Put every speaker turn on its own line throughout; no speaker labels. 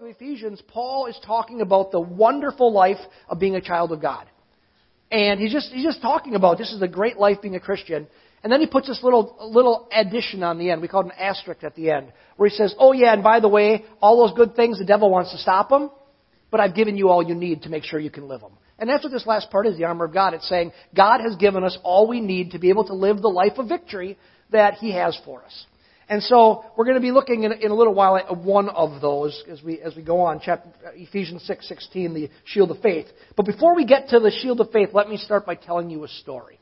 of Ephesians, Paul is talking about the wonderful life of being a child of God. And he's just, he's just talking about this is a great life being a Christian. And then he puts this little, little addition on the end. We call it an asterisk at the end. Where he says, oh yeah, and by the way, all those good things, the devil wants to stop them. But I've given you all you need to make sure you can live them. And that's what this last part is, the armor of God. It's saying God has given us all we need to be able to live the life of victory that he has for us. And so we're going to be looking in, in a little while at one of those as we as we go on. Chapter, Ephesians six sixteen, the shield of faith. But before we get to the shield of faith, let me start by telling you a story,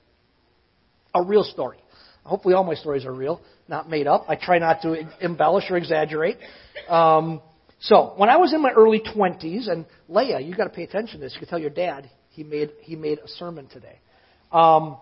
a real story. Hopefully, all my stories are real, not made up. I try not to embellish or exaggerate. Um, so when I was in my early twenties, and Leah, you've got to pay attention to this. You can tell your dad he made he made a sermon today. Um,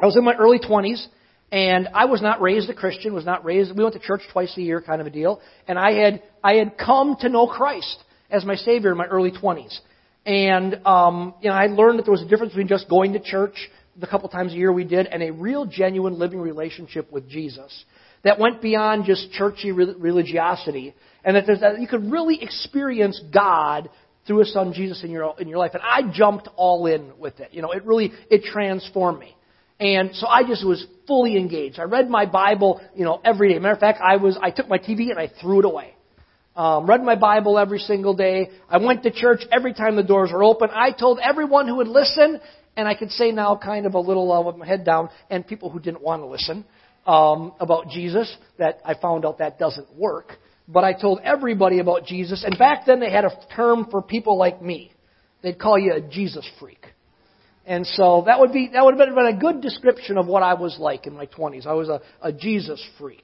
I was in my early twenties and I was not raised a Christian, was not raised, we went to church twice a year kind of a deal. And I had, I had come to know Christ as my Savior in my early 20s. And, um, you know, I learned that there was a difference between just going to church the couple times a year we did and a real genuine living relationship with Jesus that went beyond just churchy religiosity and that, there's, that you could really experience God through His Son Jesus in your, in your life. And I jumped all in with it. You know, it really, it transformed me. And so I just was fully engaged. I read my Bible, you know, every day. Matter of fact, I was I took my TV and I threw it away. Um, read my Bible every single day. I went to church every time the doors were open. I told everyone who would listen, and I could say now, kind of a little uh, with my head down, and people who didn't want to listen um, about Jesus, that I found out that doesn't work. But I told everybody about Jesus, and back then they had a term for people like me. They'd call you a Jesus freak. And so that would be that would have been a good description of what I was like in my 20s. I was a, a Jesus freak.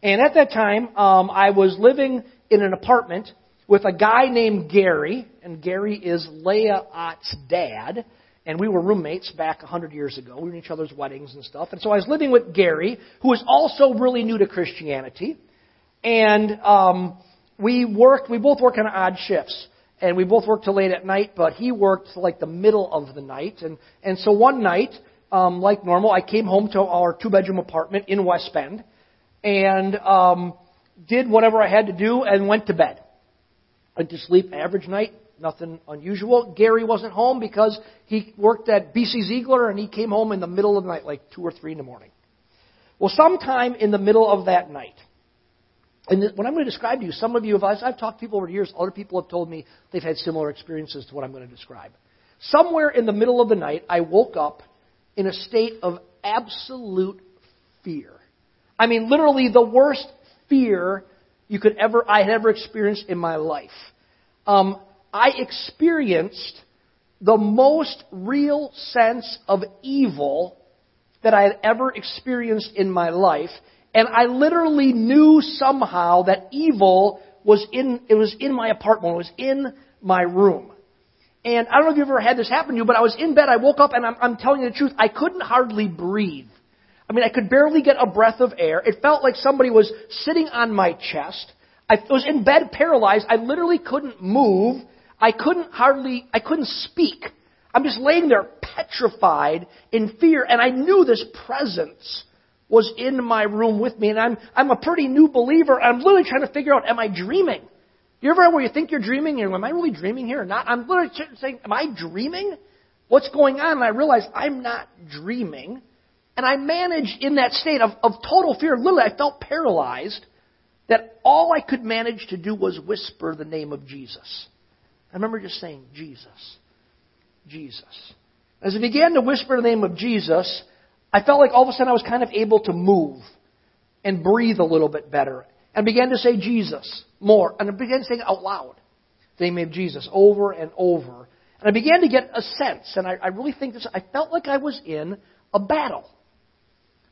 And at that time, um, I was living in an apartment with a guy named Gary, and Gary is Leah Ott's dad. And we were roommates back a hundred years ago. We were in each other's weddings and stuff. And so I was living with Gary, who was also really new to Christianity. And um, we worked. We both worked on odd shifts and we both worked till late at night, but he worked like the middle of the night. And, and so one night, um, like normal, I came home to our two bedroom apartment in West Bend and um, did whatever I had to do and went to bed. Went to sleep, average night, nothing unusual. Gary wasn't home because he worked at BC Ziegler and he came home in the middle of the night, like 2 or 3 in the morning. Well, sometime in the middle of that night, and what I'm going to describe to you, some of you have, I've talked to people over the years, other people have told me they've had similar experiences to what I'm going to describe. Somewhere in the middle of the night, I woke up in a state of absolute fear. I mean, literally the worst fear you could ever, I had ever experienced in my life. Um, I experienced the most real sense of evil that I had ever experienced in my life. And I literally knew somehow that evil was in, it was in my apartment, it was in my room. And I don't know if you've ever had this happen to you, but I was in bed, I woke up, and I'm, I'm telling you the truth, I couldn't hardly breathe. I mean, I could barely get a breath of air. It felt like somebody was sitting on my chest. I was in bed paralyzed. I literally couldn't move. I couldn't hardly, I couldn't speak. I'm just laying there petrified in fear, and I knew this presence was in my room with me, and I'm, I'm a pretty new believer. I'm literally trying to figure out, am I dreaming? You ever where you think you're dreaming, and am I really dreaming here or not? I'm literally saying, am I dreaming? What's going on? And I realize I'm not dreaming. And I managed in that state of, of total fear. Literally, I felt paralyzed that all I could manage to do was whisper the name of Jesus. I remember just saying, Jesus. Jesus. As I began to whisper the name of Jesus, I felt like all of a sudden I was kind of able to move and breathe a little bit better and began to say Jesus more. And I began saying out loud the name of Jesus over and over. And I began to get a sense, and I, I really think this, I felt like I was in a battle.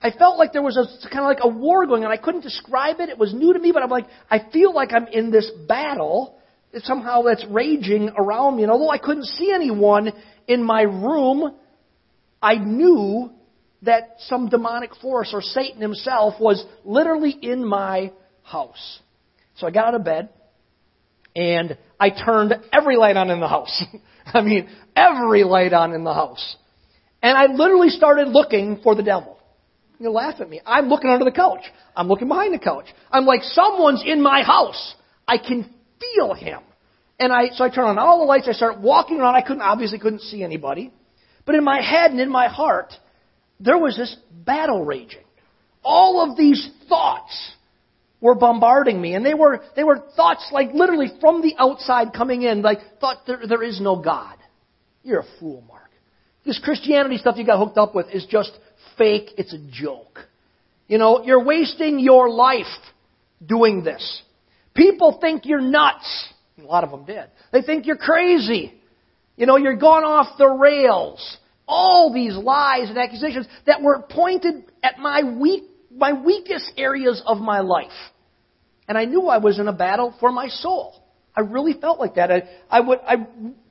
I felt like there was a kind of like a war going on. I couldn't describe it. It was new to me, but I'm like, I feel like I'm in this battle that somehow that's raging around me. And although I couldn't see anyone in my room, I knew that some demonic force or Satan himself was literally in my house. So I got out of bed and I turned every light on in the house. I mean, every light on in the house. And I literally started looking for the devil. You laugh at me. I'm looking under the couch. I'm looking behind the couch. I'm like, someone's in my house. I can feel him. And I, so I turn on all the lights. I start walking around. I couldn't, obviously couldn't see anybody. But in my head and in my heart, there was this battle raging. All of these thoughts were bombarding me. And they were, they were thoughts like literally from the outside coming in, like thought there, there is no God. You're a fool, Mark. This Christianity stuff you got hooked up with is just fake. It's a joke. You know, you're wasting your life doing this. People think you're nuts. A lot of them did. They think you're crazy. You know, you're gone off the rails. All these lies and accusations that were pointed at my weak, my weakest areas of my life. And I knew I was in a battle for my soul. I really felt like that. I, I would, I,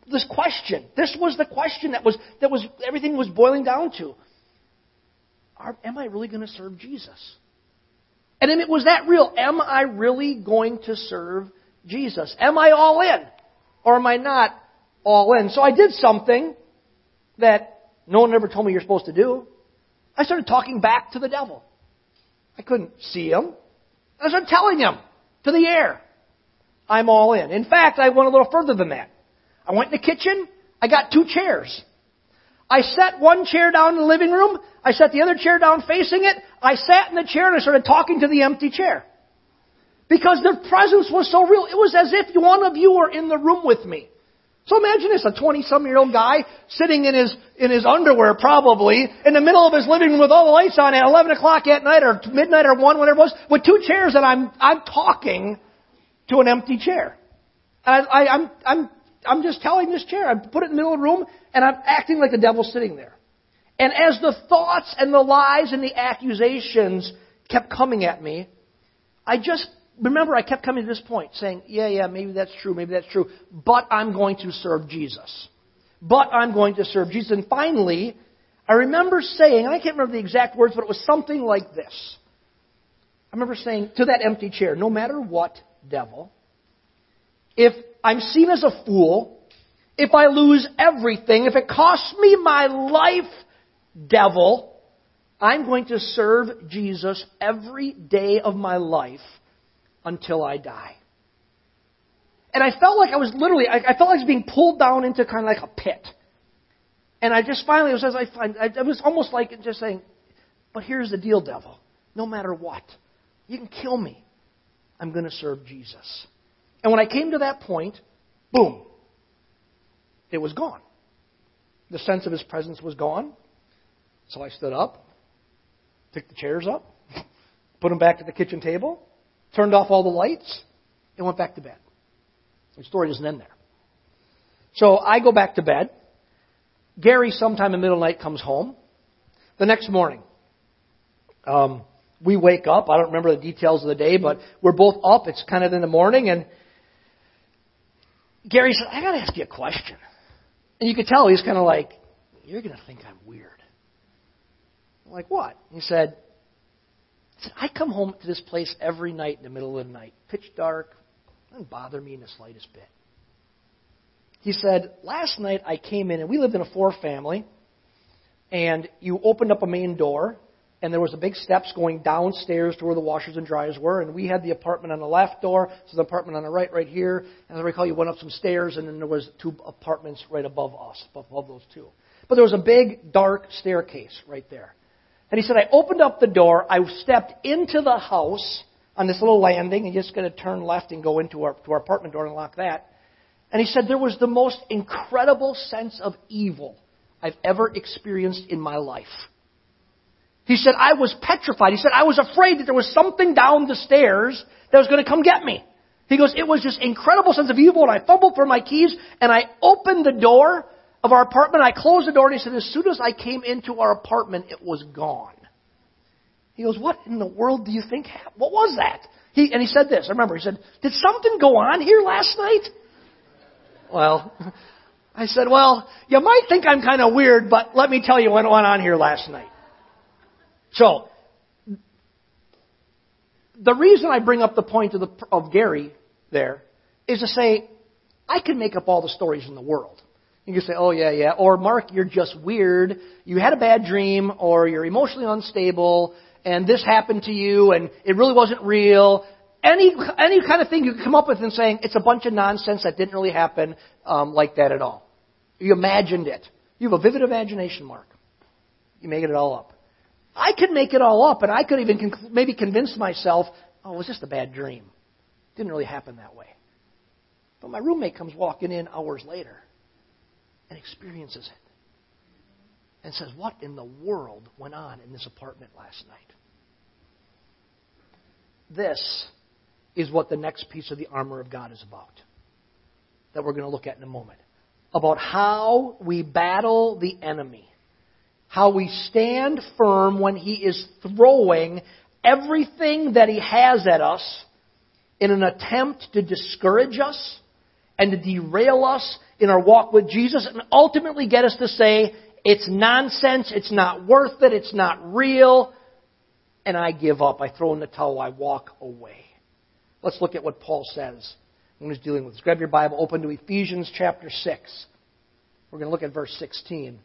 this question, this was the question that was, that was, everything was boiling down to. Are, am I really going to serve Jesus? And it was that real. Am I really going to serve Jesus? Am I all in? Or am I not all in? So I did something that no one ever told me you're supposed to do. I started talking back to the devil. I couldn't see him. I started telling him to the air, I'm all in. In fact, I went a little further than that. I went in the kitchen. I got two chairs. I set one chair down in the living room. I set the other chair down facing it. I sat in the chair and I started talking to the empty chair. Because their presence was so real. It was as if one of you were in the room with me. So imagine this, a 20 some year old guy sitting in his, in his underwear probably, in the middle of his living room with all the lights on at 11 o'clock at night or midnight or 1, whatever it was, with two chairs and I'm, I'm talking to an empty chair. And I, I, I'm, I'm, I'm just telling this chair, I put it in the middle of the room and I'm acting like the devil's sitting there. And as the thoughts and the lies and the accusations kept coming at me, I just remember I kept coming to this point saying, yeah, yeah, maybe that's true, maybe that's true, but I'm going to serve Jesus. But I'm going to serve Jesus. And finally, I remember saying, I can't remember the exact words, but it was something like this. I remember saying to that empty chair, no matter what, devil, if I'm seen as a fool, if I lose everything, if it costs me my life, devil, I'm going to serve Jesus every day of my life until I die. And I felt like I was literally, I, I felt like I was being pulled down into kind of like a pit. And I just finally, it was as I find, it was almost like just saying, but here's the deal, devil. No matter what, you can kill me. I'm going to serve Jesus. And when I came to that point, boom, it was gone. The sense of his presence was gone. So I stood up, took the chairs up, put them back to the kitchen table, turned off all the lights, and went back to bed. The story doesn't end there. So I go back to bed. Gary, sometime in the middle of the night, comes home. The next morning, um, we wake up. I don't remember the details of the day, but we're both up. It's kind of in the morning, and Gary said, I got to ask you a question. And you could tell he's kind of like, You're going to think I'm weird. I'm like, what? He said, said, I come home to this place every night in the middle of the night, pitch dark, doesn't bother me in the slightest bit. He said, Last night I came in, and we lived in a four family, and you opened up a main door, and there was a big steps going downstairs to where the washers and dryers were, and we had the apartment on the left door, so the apartment on the right, right here. And as I recall, you went up some stairs, and then there was two apartments right above us, above those two. But there was a big dark staircase right there. And he said, I opened up the door, I stepped into the house on this little landing, and just going to turn left and go into our, to our apartment door and lock that. And he said, there was the most incredible sense of evil I've ever experienced in my life. He said, I was petrified. He said, I was afraid that there was something down the stairs that was going to come get me. He goes, it was this incredible sense of evil, and I fumbled for my keys, and I opened the door of our apartment. I closed the door, and he said, as soon as I came into our apartment, it was gone. He goes, what in the world do you think happened? What was that? He, and he said this, I remember, he said, did something go on here last night? Well, I said, well, you might think I'm kind of weird, but let me tell you what went on here last night. So, the reason I bring up the point of, the, of Gary there is to say, I can make up all the stories in the world. You can say, oh, yeah, yeah. Or, Mark, you're just weird. You had a bad dream, or you're emotionally unstable, and this happened to you, and it really wasn't real. any, any kind of thing you can come up with and saying it's a bunch of nonsense that didn't really happen um, like that at all. You imagined it. You have a vivid imagination, Mark. You make it all up. I could make it all up, and I could even conc- maybe convince myself, oh, it was just a bad dream. It didn't really happen that way. But my roommate comes walking in hours later and experiences it and says, What in the world went on in this apartment last night? This is what the next piece of the armor of God is about, that we're going to look at in a moment. About how we battle the enemy, how we stand firm when he is throwing everything that he has at us in an attempt to discourage us and to derail us in our walk with Jesus and ultimately get us to say, it's nonsense, it's not worth it, it's not real, and I give up. I throw in the towel, I walk away. Let's look at what Paul says when he's dealing with this. Grab your Bible, open to Ephesians chapter 6. We're going to look at verse 16.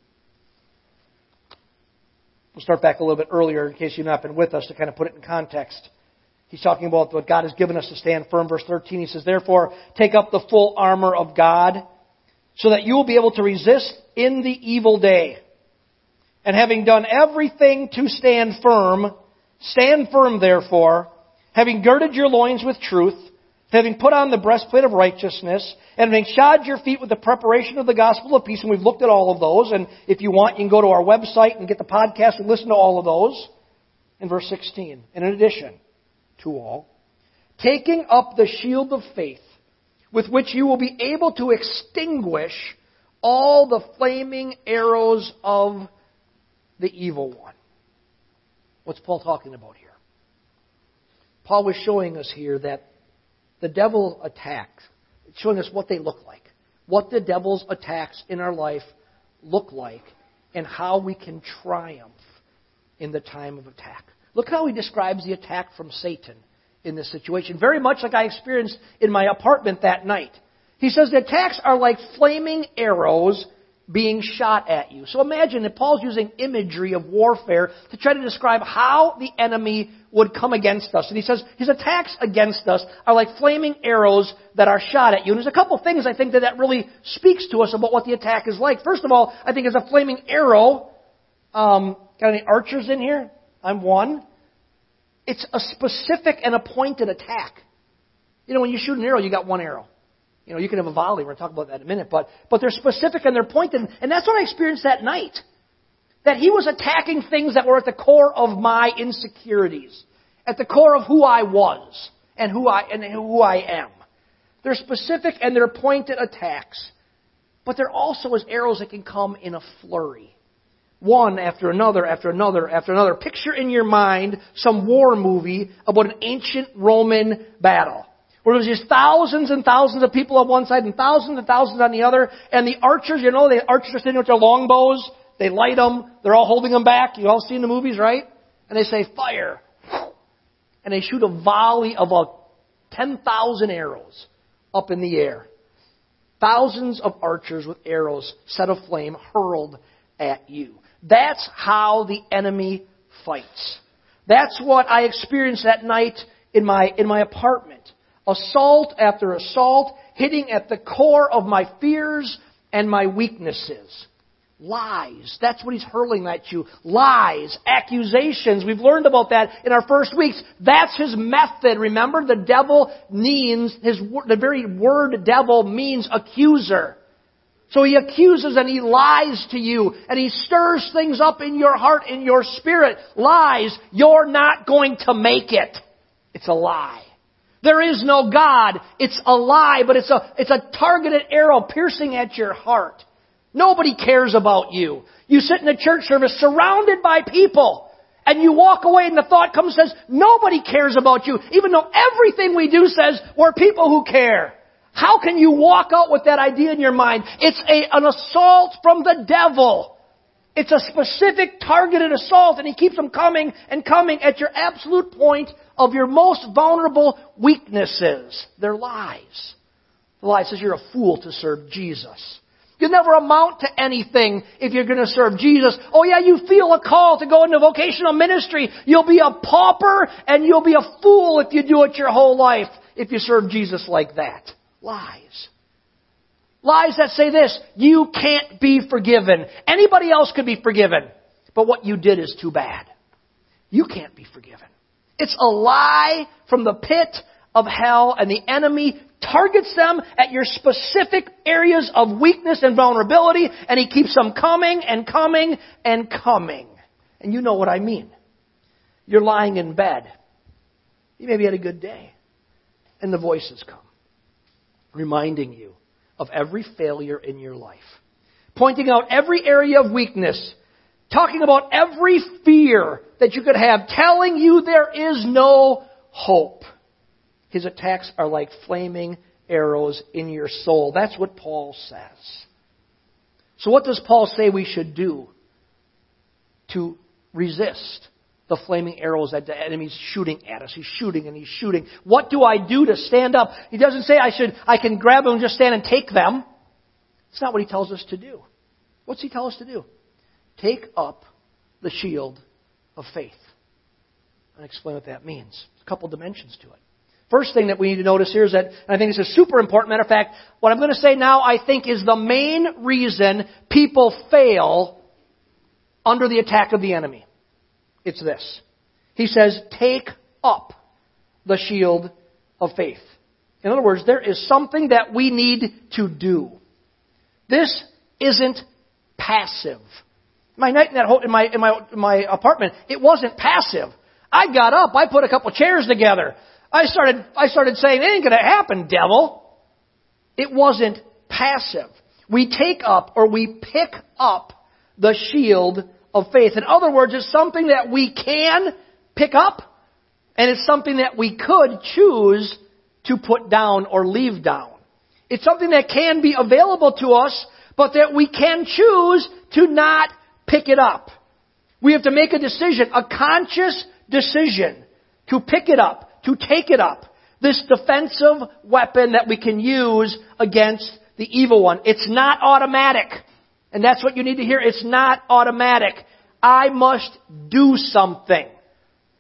We'll start back a little bit earlier in case you've not been with us to kind of put it in context. He's talking about what God has given us to stand firm. Verse 13, he says, Therefore, take up the full armor of God so that you will be able to resist in the evil day. And having done everything to stand firm, stand firm therefore, having girded your loins with truth, having put on the breastplate of righteousness, and having shod your feet with the preparation of the gospel of peace, and we've looked at all of those, and if you want, you can go to our website and get the podcast and listen to all of those. In verse 16, and in addition to all, taking up the shield of faith, with which you will be able to extinguish all the flaming arrows of the evil one. What's Paul talking about here? Paul was showing us here that the devil attacks, showing us what they look like, what the devil's attacks in our life look like, and how we can triumph in the time of attack. Look how he describes the attack from Satan in this situation, very much like I experienced in my apartment that night. He says the attacks are like flaming arrows being shot at you. So imagine that Paul's using imagery of warfare to try to describe how the enemy would come against us. And he says his attacks against us are like flaming arrows that are shot at you. And there's a couple things I think that that really speaks to us about what the attack is like. First of all, I think as a flaming arrow, um, got any archers in here? I'm one. It's a specific and appointed attack. You know, when you shoot an arrow, you got one arrow. You know, you can have a volley. We're going to talk about that in a minute. But, but they're specific and they're pointed. And that's what I experienced that night. That he was attacking things that were at the core of my insecurities. At the core of who I was and who I, and who I am. They're specific and they're pointed attacks. But they're also as arrows that can come in a flurry one after another after another after another. Picture in your mind some war movie about an ancient Roman battle. Where there's just thousands and thousands of people on one side and thousands and thousands on the other. And the archers, you know, the archers are sitting with their longbows. They light them. They're all holding them back. You all seen the movies, right? And they say, fire. And they shoot a volley of a 10,000 arrows up in the air. Thousands of archers with arrows set aflame hurled at you. That's how the enemy fights. That's what I experienced that night in my, in my apartment. Assault after assault, hitting at the core of my fears and my weaknesses. Lies. That's what he's hurling at you. Lies. Accusations. We've learned about that in our first weeks. That's his method. Remember, the devil means, his, the very word devil means accuser. So he accuses and he lies to you and he stirs things up in your heart, in your spirit. Lies. You're not going to make it. It's a lie. There is no God. It's a lie, but it's a, it's a targeted arrow piercing at your heart. Nobody cares about you. You sit in a church service surrounded by people and you walk away and the thought comes and says, nobody cares about you, even though everything we do says we're people who care. How can you walk out with that idea in your mind? It's a, an assault from the devil. It's a specific targeted assault and he keeps them coming and coming at your absolute point of your most vulnerable weaknesses. They're lies. The lie says you're a fool to serve Jesus. You'll never amount to anything if you're going to serve Jesus. Oh yeah, you feel a call to go into vocational ministry. You'll be a pauper and you'll be a fool if you do it your whole life if you serve Jesus like that. Lies. Lies that say this, you can't be forgiven. Anybody else could be forgiven. But what you did is too bad. You can't be forgiven. It's a lie from the pit of hell and the enemy targets them at your specific areas of weakness and vulnerability and he keeps them coming and coming and coming. And you know what I mean. You're lying in bed. You maybe had a good day and the voices come reminding you of every failure in your life, pointing out every area of weakness, talking about every fear that you could have, telling you there is no hope. His attacks are like flaming arrows in your soul. That's what Paul says. So, what does Paul say we should do to resist the flaming arrows that the enemy's shooting at us? He's shooting and he's shooting. What do I do to stand up? He doesn't say I should, I can grab them and just stand and take them. It's not what he tells us to do. What's he tell us to do? Take up the shield of faith. And explain what that means. A couple dimensions to it. First thing that we need to notice here is that, and I think this is super important, matter of fact, what I'm going to say now I think is the main reason people fail under the attack of the enemy. It's this. He says, take up the shield of faith. In other words, there is something that we need to do. This isn't passive. My night in, that in, my, in, my, in my apartment, it wasn't passive. I got up, I put a couple chairs together. I started, I started saying, it ain't gonna happen, devil. It wasn't passive. We take up or we pick up the shield of faith. In other words, it's something that we can pick up and it's something that we could choose to put down or leave down. It's something that can be available to us, but that we can choose to not pick it up. We have to make a decision, a conscious decision to pick it up to take it up. This defensive weapon that we can use against the evil one. It's not automatic. And that's what you need to hear. It's not automatic. I must do something.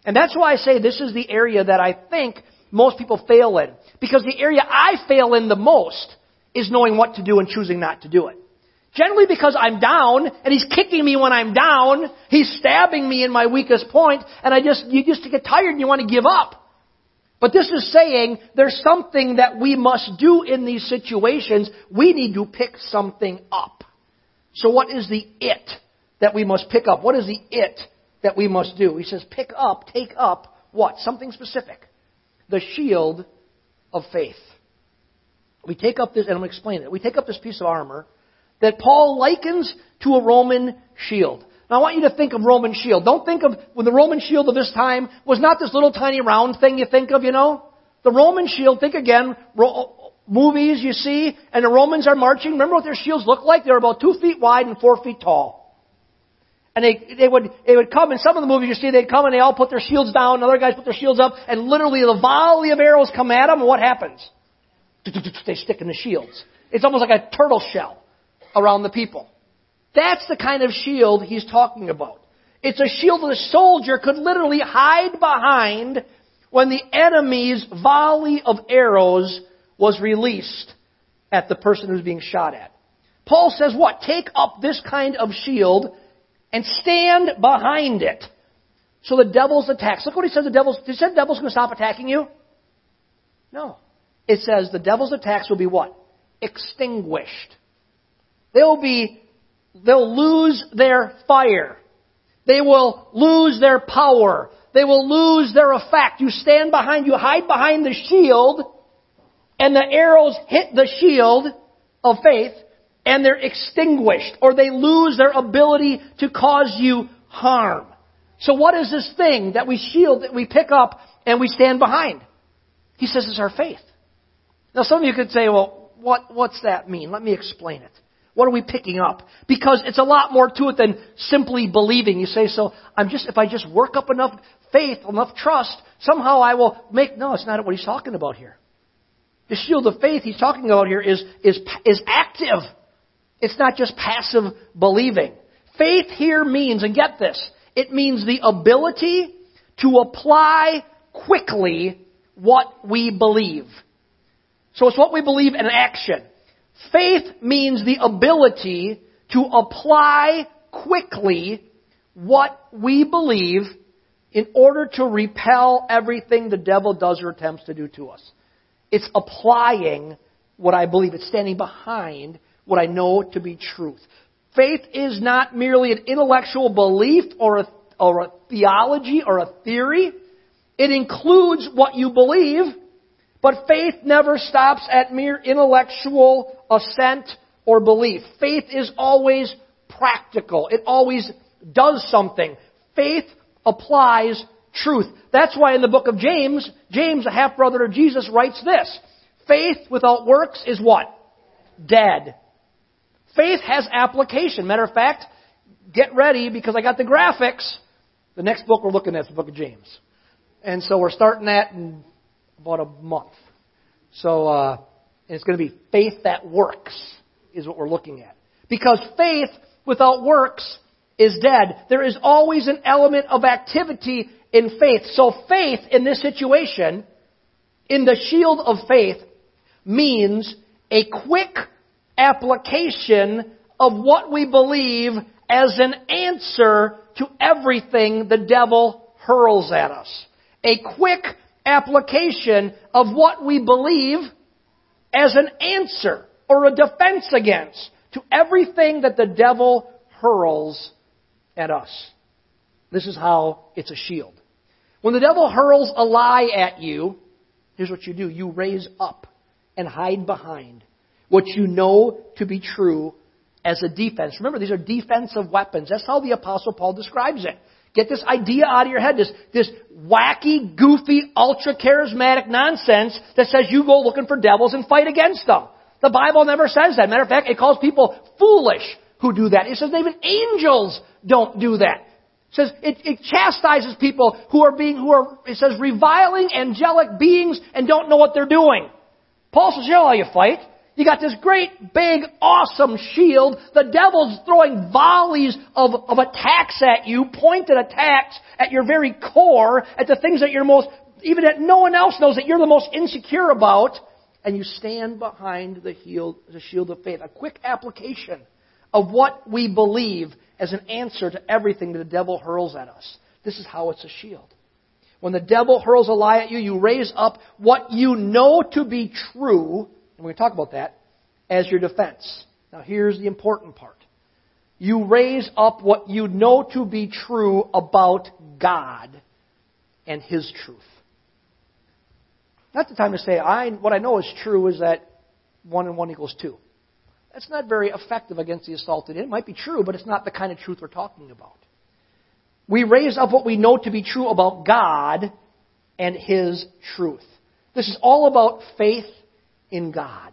And that's why I say this is the area that I think most people fail in. Because the area I fail in the most is knowing what to do and choosing not to do it. Generally because I'm down, and he's kicking me when I'm down, he's stabbing me in my weakest point, and I just, you just get tired and you want to give up. But this is saying there's something that we must do in these situations. We need to pick something up. So what is the it that we must pick up? What is the it that we must do? He says, pick up, take up what? Something specific. The shield of faith. We take up this, and I'm going to explain it. We take up this piece of armor that Paul likens to a Roman shield. Now I want you to think of Roman shield. Don't think of, when the Roman shield of this time was not this little tiny round thing you think of, you know? The Roman shield, think again, movies you see, and the Romans are marching. Remember what their shields looked like? They were about two feet wide and four feet tall. And they, they would, they would come, in some of the movies you see, they'd come and they all put their shields down, and other guys put their shields up, and literally the volley of arrows come at them, and what happens? They stick in the shields. It's almost like a turtle shell around the people. That's the kind of shield he's talking about. It's a shield that a soldier could literally hide behind when the enemy's volley of arrows was released at the person who's being shot at. Paul says what? Take up this kind of shield and stand behind it. So the devil's attacks. Look what he says the devil's, he said the devil's going to stop attacking you? No. It says the devil's attacks will be what? Extinguished. They'll be they'll lose their fire. They will lose their power. They will lose their effect. You stand behind, you hide behind the shield, and the arrows hit the shield of faith, and they're extinguished, or they lose their ability to cause you harm. So what is this thing that we shield, that we pick up, and we stand behind? He says it's our faith. Now some of you could say, well, what, what's that mean? Let me explain it. What are we picking up? Because it's a lot more to it than simply believing. You say, so I'm just, if I just work up enough faith, enough trust, somehow I will make, no, it's not what he's talking about here. The shield of faith he's talking about here is, is, is active. It's not just passive believing. Faith here means, and get this, it means the ability to apply quickly what we believe. So it's what we believe in action. Faith means the ability to apply quickly what we believe in order to repel everything the devil does or attempts to do to us. It's applying what I believe. It's standing behind what I know to be truth. Faith is not merely an intellectual belief or a, or a theology or a theory. It includes what you believe, but faith never stops at mere intellectual assent or belief. Faith is always practical. It always does something. Faith applies truth. That's why in the book of James, James, a half brother of Jesus, writes this Faith without works is what? Dead. Faith has application. Matter of fact, get ready because I got the graphics. The next book we're looking at is the book of James. And so we're starting that in about a month. So uh, it's going to be faith that works is what we're looking at. Because faith without works is dead. There is always an element of activity in faith. So faith in this situation, in the shield of faith, means a quick application of what we believe as an answer to everything the devil hurls at us. A quick application of what we believe as an answer or a defense against to everything that the devil hurls at us. This is how it's a shield. When the devil hurls a lie at you, here's what you do. You raise up and hide behind what you know to be true as a defense. Remember, these are defensive weapons. That's how the Apostle Paul describes it. Get this idea out of your head, this, this wacky, goofy, ultra charismatic nonsense that says you go looking for devils and fight against them. The Bible never says that. Matter of fact, it calls people foolish who do that. It says even angels don't do that. It says it, it chastises people who are being, who are, it says reviling angelic beings and don't know what they're doing. Paul says, you know how you fight. You got this great, big, awesome shield. The devil's throwing volleys of, of attacks at you, pointed attacks at your very core, at the things that you're most, even that no one else knows that you're the most insecure about. And you stand behind the, heel, the shield of faith. A quick application of what we believe as an answer to everything that the devil hurls at us. This is how it's a shield. When the devil hurls a lie at you, you raise up what you know to be true and we're going to talk about that as your defense. Now, here's the important part. You raise up what you know to be true about God and His truth. Not the time to say, I, what I know is true is that 1 and 1 equals 2. That's not very effective against the assaulted. It might be true, but it's not the kind of truth we're talking about. We raise up what we know to be true about God and His truth. This is all about faith in God.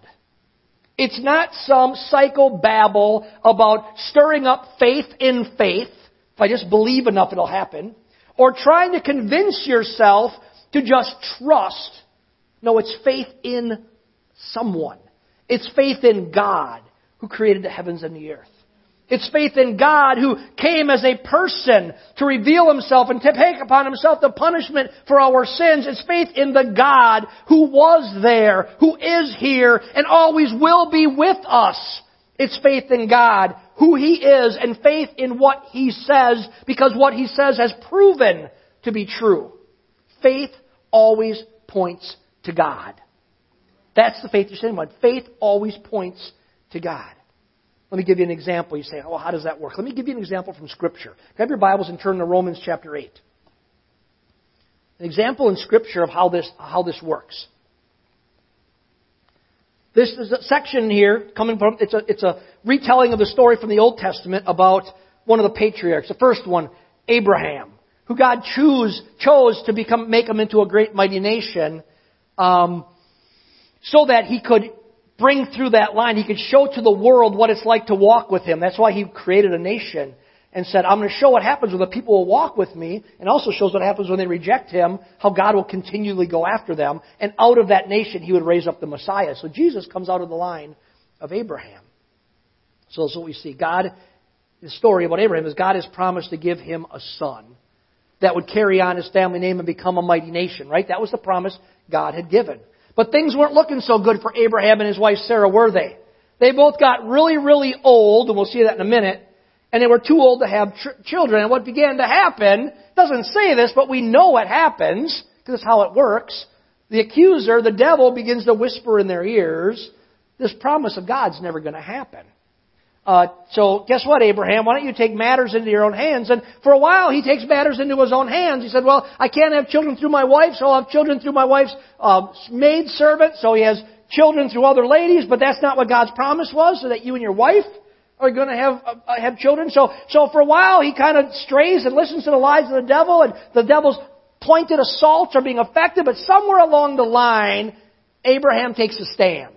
It's not some psychobabble about stirring up faith in faith. If I just believe enough, it'll happen. Or trying to convince yourself to just trust. No, it's faith in someone. It's faith in God who created the heavens and the earth. It's faith in God who came as a person to reveal himself and to take upon himself the punishment for our sins. It's faith in the God who was there, who is here, and always will be with us. It's faith in God, who He is, and faith in what He says, because what He says has proven to be true. Faith always points to God. That's the faith you're saying about. Faith always points to God. Let me give you an example. You say, oh, how does that work? Let me give you an example from Scripture. Grab your Bibles and turn to Romans chapter 8. An example in Scripture of how this, how this works. This is a section here coming from, it's a, it's a retelling of the story from the Old Testament about one of the patriarchs. The first one, Abraham, who God choose, chose to become, make him into a great mighty nation, um, so that he could bring through that line. He could show to the world what it's like to walk with Him. That's why He created a nation and said, I'm going to show what happens when the people will walk with me, and also shows what happens when they reject Him, how God will continually go after them. And out of that nation, He would raise up the Messiah. So Jesus comes out of the line of Abraham. So that's what we see. God, the story about Abraham is God has promised to give him a son that would carry on his family name and become a mighty nation, right? That was the promise God had given. But things weren't looking so good for Abraham and his wife Sarah, were they? They both got really, really old, and we'll see that in a minute, and they were too old to have tr- children. And what began to happen, doesn't say this, but we know what happens, because it's how it works. The accuser, the devil, begins to whisper in their ears, this promise of God's never going to happen. Uh, so guess what, Abraham? Why don't you take matters into your own hands? And for a while, he takes matters into his own hands. He said, "Well, I can't have children through my wife, so I'll have children through my wife's uh, maid servant." So he has children through other ladies, but that's not what God's promise was. So that you and your wife are going to have uh, have children. So so for a while, he kind of strays and listens to the lies of the devil, and the devil's pointed assaults are being effective. But somewhere along the line, Abraham takes a stand.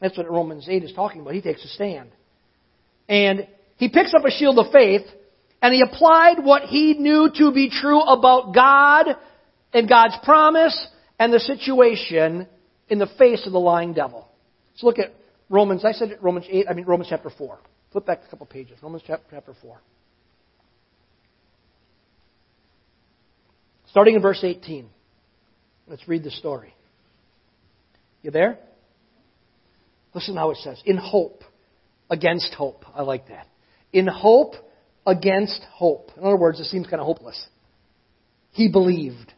That's what Romans 8 is talking about. He takes a stand. And he picks up a shield of faith and he applied what he knew to be true about God and God's promise and the situation in the face of the lying devil. Let's look at Romans. I said it, Romans 8, I mean Romans chapter 4. Flip back a couple pages. Romans chapter 4. Starting in verse 18. Let's read the story. You there? Listen how it says. In hope against hope. I like that. In hope against hope. In other words, it seems kind of hopeless. He believed.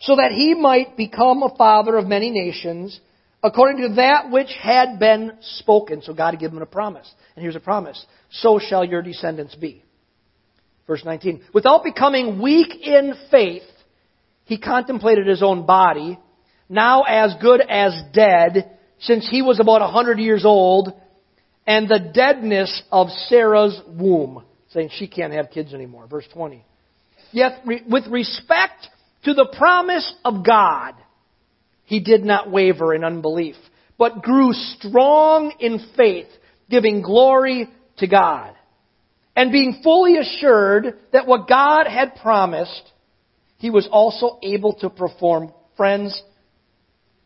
So that he might become a father of many nations according to that which had been spoken. So God had given him a promise. And here's a promise. So shall your descendants be. Verse 19. Without becoming weak in faith, he contemplated his own body, now as good as dead, since he was about a hundred years old, and the deadness of Sarah's womb, saying she can't have kids anymore. Verse 20. Yet, with respect to the promise of God, he did not waver in unbelief, but grew strong in faith, giving glory to God. And being fully assured that what God had promised, he was also able to perform. Friends,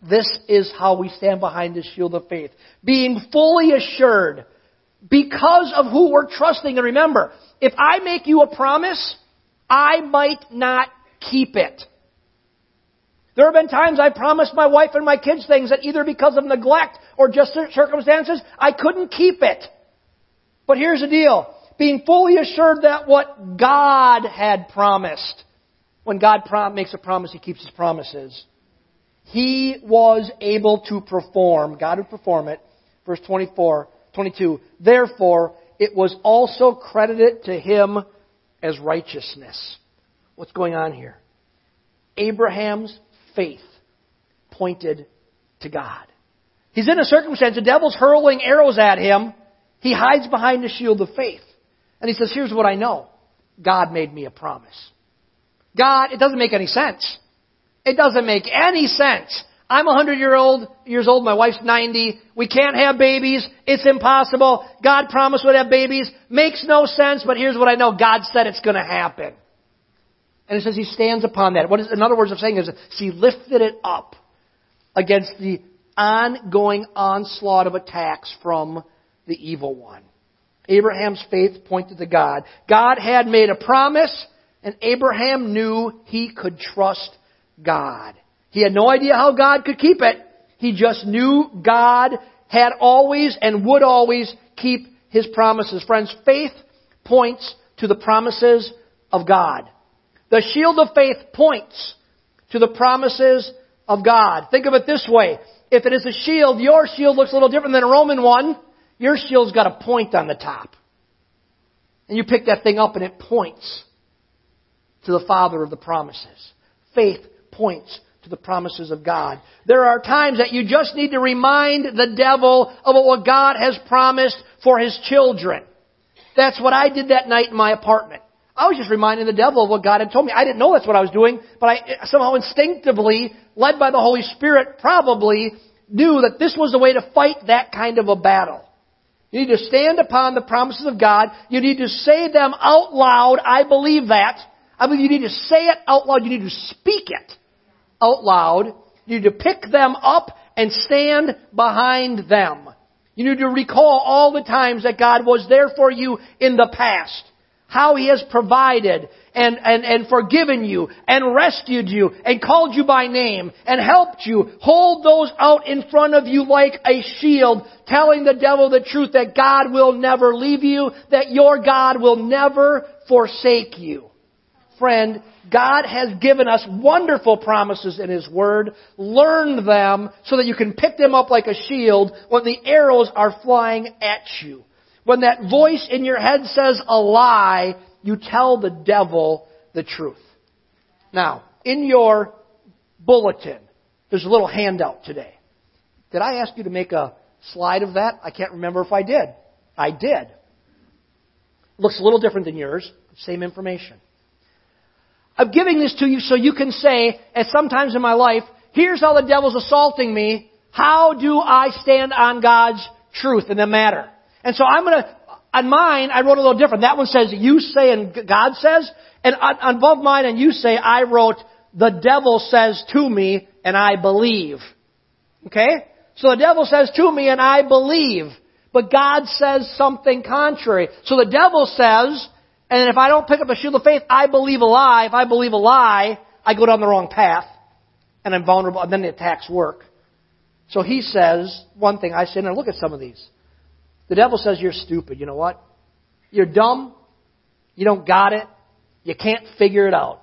this is how we stand behind this shield of faith. Being fully assured because of who we're trusting. And remember, if I make you a promise, I might not keep it. There have been times I promised my wife and my kids things that either because of neglect or just circumstances, I couldn't keep it. But here's the deal. Being fully assured that what God had promised, when God prom- makes a promise, He keeps His promises he was able to perform, God would perform it. Verse 24, 22. Therefore, it was also credited to him as righteousness. What's going on here? Abraham's faith pointed to God. He's in a circumstance, the devil's hurling arrows at him. He hides behind the shield of faith. And he says, Here's what I know God made me a promise. God, it doesn't make any sense. It doesn't make any sense. I'm 100 year old, years old, my wife's 90. We can't have babies. It's impossible. God promised we'd have babies. Makes no sense, but here's what I know. God said it's going to happen. And it says he stands upon that. What is, in other words, I'm saying is he lifted it up against the ongoing onslaught of attacks from the evil one. Abraham's faith pointed to God. God had made a promise, and Abraham knew he could trust God. He had no idea how God could keep it. He just knew God had always and would always keep his promises. Friends, faith points to the promises of God. The shield of faith points to the promises of God. Think of it this way. If it is a shield, your shield looks a little different than a Roman one. Your shield's got a point on the top. And you pick that thing up and it points to the Father of the promises. Faith points to the promises of God. There are times that you just need to remind the devil of what God has promised for his children. That's what I did that night in my apartment. I was just reminding the devil of what God had told me. I didn't know that's what I was doing, but I somehow instinctively, led by the Holy Spirit, probably knew that this was the way to fight that kind of a battle. You need to stand upon the promises of God. You need to say them out loud. I believe that. I believe you need to say it out loud. You need to speak it out loud. You need to pick them up and stand behind them. You need to recall all the times that God was there for you in the past. How He has provided and, and, and forgiven you and rescued you and called you by name and helped you. Hold those out in front of you like a shield, telling the devil the truth that God will never leave you, that your God will never forsake you. Friend, God has given us wonderful promises in His Word. Learn them so that you can pick them up like a shield when the arrows are flying at you. When that voice in your head says a lie, you tell the devil the truth. Now, in your bulletin, there's a little handout today. Did I ask you to make a slide of that? I can't remember if I did. I did. Looks a little different than yours, same information. I'm giving this to you so you can say, as sometimes in my life, here's how the devil's assaulting me. How do I stand on God's truth in the matter? And so I'm going to on mine, I wrote a little different. That one says, you say and God says. And on, above mine and you say, I wrote, the devil says to me and I believe. Okay? So the devil says to me and I believe. But God says something contrary. So the devil says, and if I don't pick up a shield of faith, I believe a lie. If I believe a lie, I go down the wrong path. And I'm vulnerable, and then the attacks work. So he says one thing. I say, now look at some of these. The devil says you're stupid. You know what? You're dumb. You don't got it. You can't figure it out.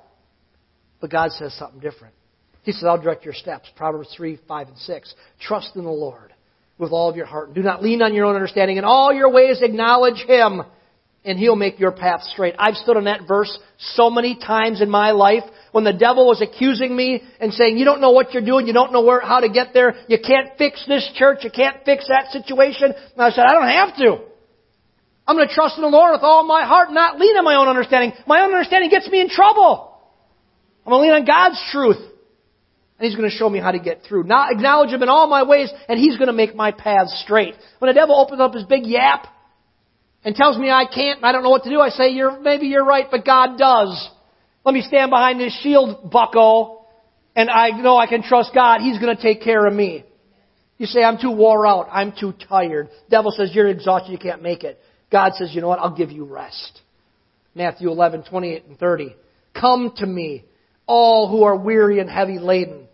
But God says something different. He says, I'll direct your steps. Proverbs 3, 5, and 6. Trust in the Lord with all of your heart. Do not lean on your own understanding. In all your ways acknowledge Him, and He'll make your path straight. I've stood on that verse so many times in my life when the devil was accusing me and saying, you don't know what you're doing, you don't know where, how to get there, you can't fix this church, you can't fix that situation. And I said, I don't have to. I'm going to trust in the Lord with all my heart, not lean on my own understanding. My own understanding gets me in trouble. I'm going to lean on God's truth. And He's going to show me how to get through. Not acknowledge Him in all my ways, and He's going to make my paths straight. When the devil opens up his big yap and tells me I can't I don't know what to do, I say, you're, maybe you're right, but God does. Let me stand behind this shield, bucko, and I know I can trust God. He's going to take care of me. You say, I'm too wore out. I'm too tired. Devil says, you're exhausted. You can't make it. God says, you know what? I'll give you rest. Matthew 11, 28 and 30. Come to me, all who are weary and heavy laden,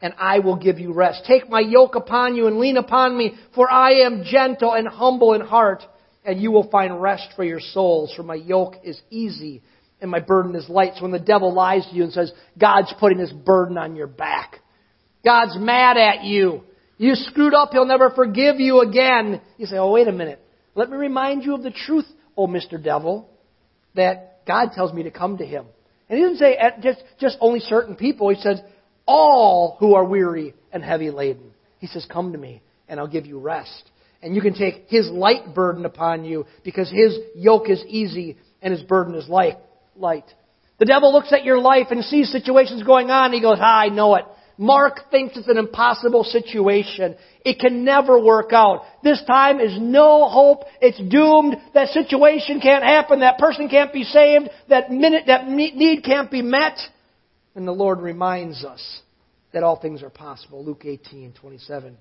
and I will give you rest. Take my yoke upon you and lean upon me, for I am gentle and humble in heart, and you will find rest for your souls, for my yoke is easy and my burden is light. So when the devil lies to you and says, God's putting this burden on your back, God's mad at you, you screwed up, He'll never forgive you again. You say, oh, wait a minute. Let me remind you of the truth, oh, Mr. Devil, that God tells me to come to Him. And He doesn't say just, just only certain people. He says, all who are weary and heavy laden. He says, come to me and I'll give you rest. And you can take His light burden upon you because His yoke is easy and His burden is light light. The devil looks at your life and sees situations going on and he goes, ah, I know it. Mark thinks it's an impossible situation. It can never work out. This time is no hope. It's doomed. That situation can't happen. That person can't be saved. That minute, that need can't be met. And the Lord reminds us that all things are possible. Luke 18, 27.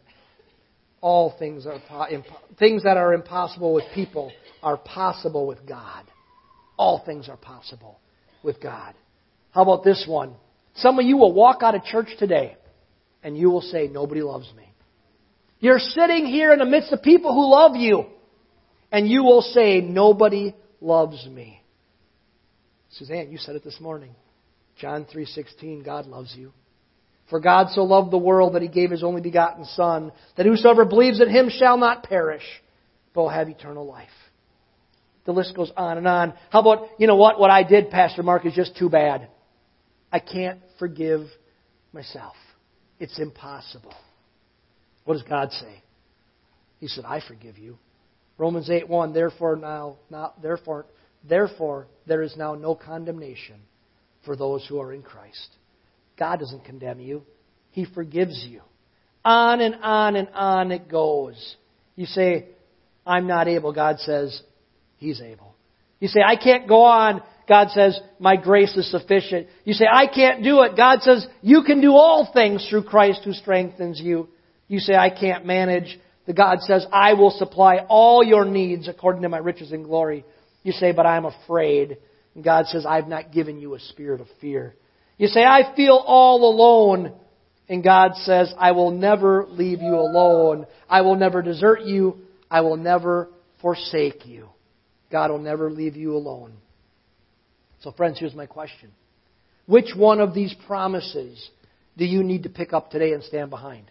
All things are, things that are impossible with people are possible with God all things are possible with God. How about this one? Some of you will walk out of church today and you will say, Nobody loves me. You're sitting here in the midst of people who love you and you will say, Nobody loves me. Suzanne, you said it this morning. John 3:16, God loves you. For God so loved the world that he gave his only begotten son that whosoever believes in him shall not perish but will have eternal life. The list goes on and on. How about, you know what, what I did, Pastor Mark, is just too bad. I can't forgive myself. It's impossible. What does God say? He said, I forgive you. Romans 8 1, therefore now, now therefore, therefore there is now no condemnation for those who are in Christ. God doesn't condemn you. He forgives you. On and on and on it goes. You say, I'm not able. God says, He's able. You say, I can't go on. God says, my grace is sufficient. You say, I can't do it. God says, you can do all things through Christ who strengthens you. You say, I can't manage. the God says, I will supply all your needs according to my riches and glory. You say, but I'm afraid. And God says, I've not given you a spirit of fear. You say, I feel all alone. And God says, I will never leave you alone. I will never desert you. I will never forsake you. God will never leave you alone. So, friends, here's my question Which one of these promises do you need to pick up today and stand behind?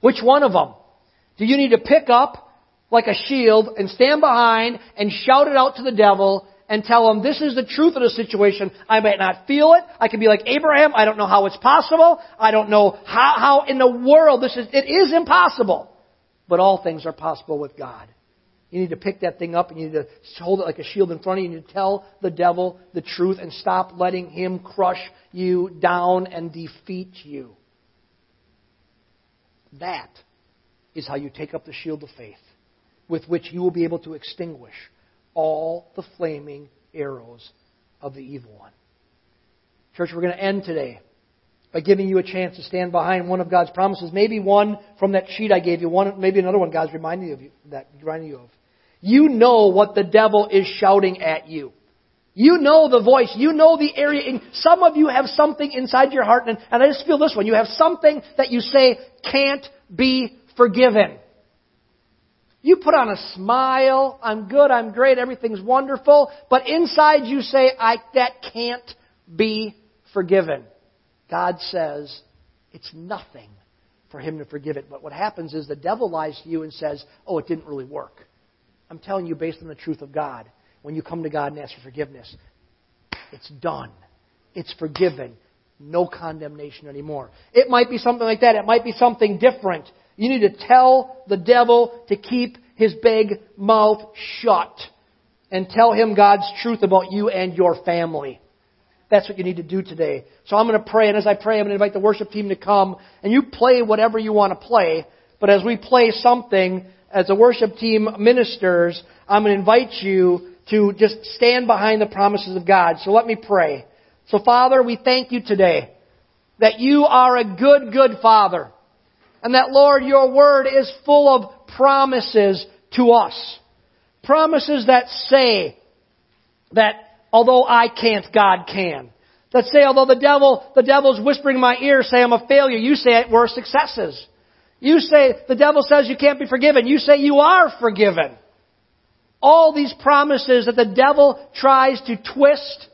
Which one of them do you need to pick up like a shield and stand behind and shout it out to the devil and tell them this is the truth of the situation. I might not feel it. I can be like Abraham. I don't know how it's possible. I don't know how, how in the world this is. It is impossible. But all things are possible with God. You need to pick that thing up and you need to hold it like a shield in front of you. You need to tell the devil the truth and stop letting him crush you down and defeat you. That is how you take up the shield of faith with which you will be able to extinguish all the flaming arrows of the evil one. Church, we're going to end today by giving you a chance to stand behind one of God's promises. Maybe one from that sheet I gave you, one, maybe another one God's reminding you of that reminding you of. You know what the devil is shouting at you. You know the voice. You know the area. Some of you have something inside your heart, and, and I just feel this one. You have something that you say can't be forgiven. You put on a smile, I'm good, I'm great, everything's wonderful, but inside you say, I, that can't be forgiven. God says, it's nothing for him to forgive it. But what happens is the devil lies to you and says, oh, it didn't really work. I'm telling you based on the truth of God. When you come to God and ask for forgiveness, it's done. It's forgiven. No condemnation anymore. It might be something like that. It might be something different. You need to tell the devil to keep his big mouth shut and tell him God's truth about you and your family. That's what you need to do today. So I'm going to pray, and as I pray, I'm going to invite the worship team to come, and you play whatever you want to play. But as we play something, as the worship team ministers, I'm going to invite you to just stand behind the promises of God. So let me pray. So Father, we thank you today that you are a good, good Father. And that, Lord, your word is full of promises to us. Promises that say that although I can't, God can. That say, although the devil, the devil's whispering in my ear, say I'm a failure, you say we're successes. You say, the devil says you can't be forgiven. You say you are forgiven. All these promises that the devil tries to twist,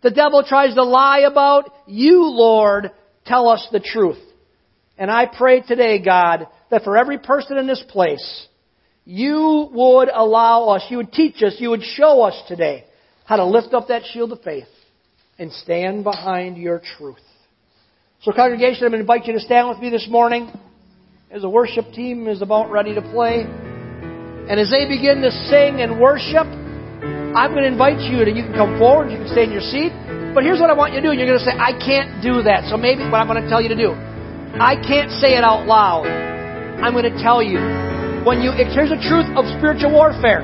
the devil tries to lie about, you, Lord, tell us the truth. And I pray today, God, that for every person in this place, you would allow us, you would teach us, you would show us today how to lift up that shield of faith and stand behind your truth. So, congregation, I'm going to invite you to stand with me this morning as the worship team is about ready to play. And as they begin to sing and worship, I'm going to invite you to, you can come forward, you can stay in your seat. But here's what I want you to do. You're going to say, I can't do that. So maybe what I'm going to tell you to do. I can't say it out loud. I'm going to tell you. When you, here's the truth of spiritual warfare.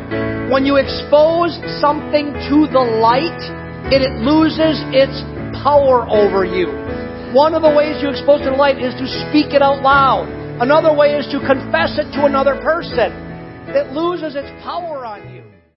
When you expose something to the light, it, it loses its power over you. One of the ways you expose to the light is to speak it out loud. Another way is to confess it to another person. It loses its power on you.